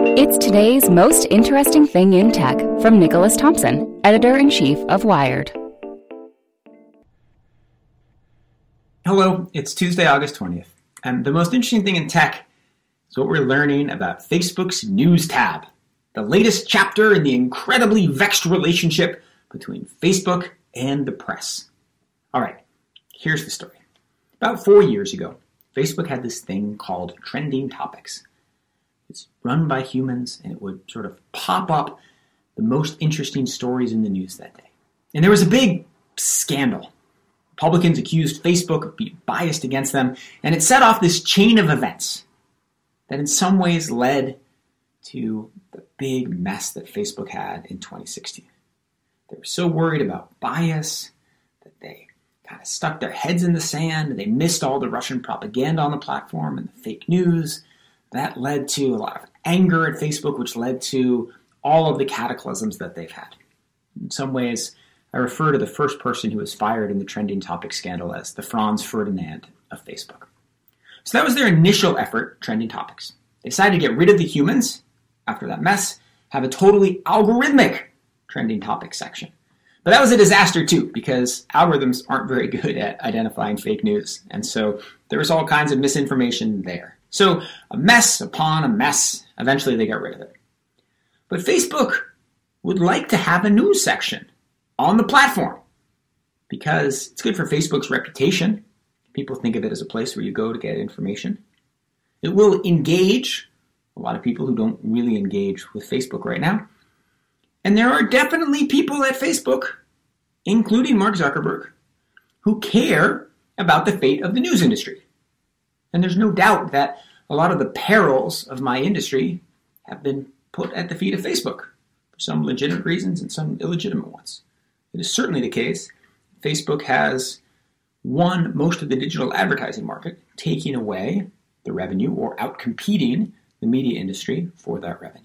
It's today's most interesting thing in tech from Nicholas Thompson, editor in chief of Wired. Hello, it's Tuesday, August 20th, and the most interesting thing in tech is what we're learning about Facebook's News tab, the latest chapter in the incredibly vexed relationship between Facebook and the press. All right, here's the story. About four years ago, Facebook had this thing called Trending Topics. It's run by humans, and it would sort of pop up the most interesting stories in the news that day. And there was a big scandal. Republicans accused Facebook of being biased against them, and it set off this chain of events that in some ways led to the big mess that Facebook had in 2016. They were so worried about bias that they kind of stuck their heads in the sand. They missed all the Russian propaganda on the platform and the fake news. That led to a lot of anger at Facebook, which led to all of the cataclysms that they've had. In some ways, I refer to the first person who was fired in the trending topic scandal as the Franz Ferdinand of Facebook. So that was their initial effort, trending topics. They decided to get rid of the humans after that mess, have a totally algorithmic trending topic section. But that was a disaster too, because algorithms aren't very good at identifying fake news. And so there was all kinds of misinformation there. So a mess upon a mess. Eventually they got rid of it. But Facebook would like to have a news section on the platform because it's good for Facebook's reputation. People think of it as a place where you go to get information. It will engage a lot of people who don't really engage with Facebook right now. And there are definitely people at Facebook, including Mark Zuckerberg, who care about the fate of the news industry. And there's no doubt that a lot of the perils of my industry have been put at the feet of Facebook for some legitimate reasons and some illegitimate ones. It is certainly the case. Facebook has won most of the digital advertising market, taking away the revenue or outcompeting the media industry for that revenue.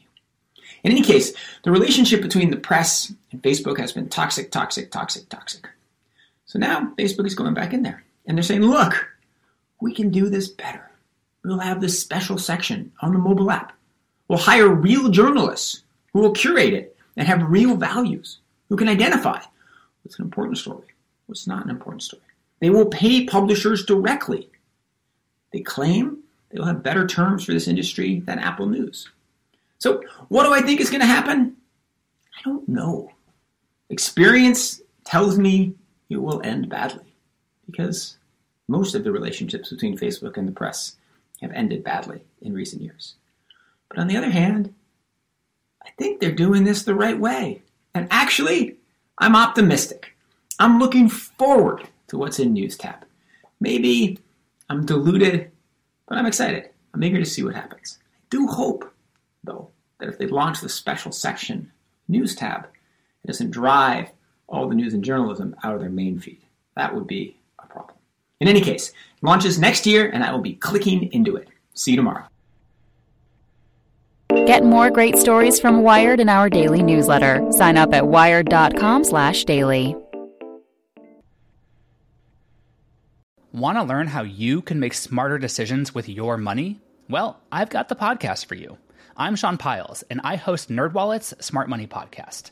In any case, the relationship between the press and Facebook has been toxic, toxic, toxic, toxic. So now Facebook is going back in there and they're saying, look, we can do this better. We'll have this special section on the mobile app. We'll hire real journalists who will curate it and have real values, who can identify what's an important story, what's not an important story. They will pay publishers directly. They claim they will have better terms for this industry than Apple News. So, what do I think is going to happen? I don't know. Experience tells me it will end badly because most of the relationships between Facebook and the press have ended badly in recent years. But on the other hand, I think they're doing this the right way. And actually, I'm optimistic. I'm looking forward to what's in News tab. Maybe I'm deluded, but I'm excited. I'm eager to see what happens. I do hope, though, that if they launch the special section News tab, it doesn't drive all the news and journalism out of their main feed. That would be. In any case, launches next year, and I will be clicking into it. See you tomorrow. Get more great stories from Wired in our daily newsletter. Sign up at wired.com/daily. Want to learn how you can make smarter decisions with your money? Well, I've got the podcast for you. I'm Sean Pyles, and I host NerdWallet's Smart Money Podcast.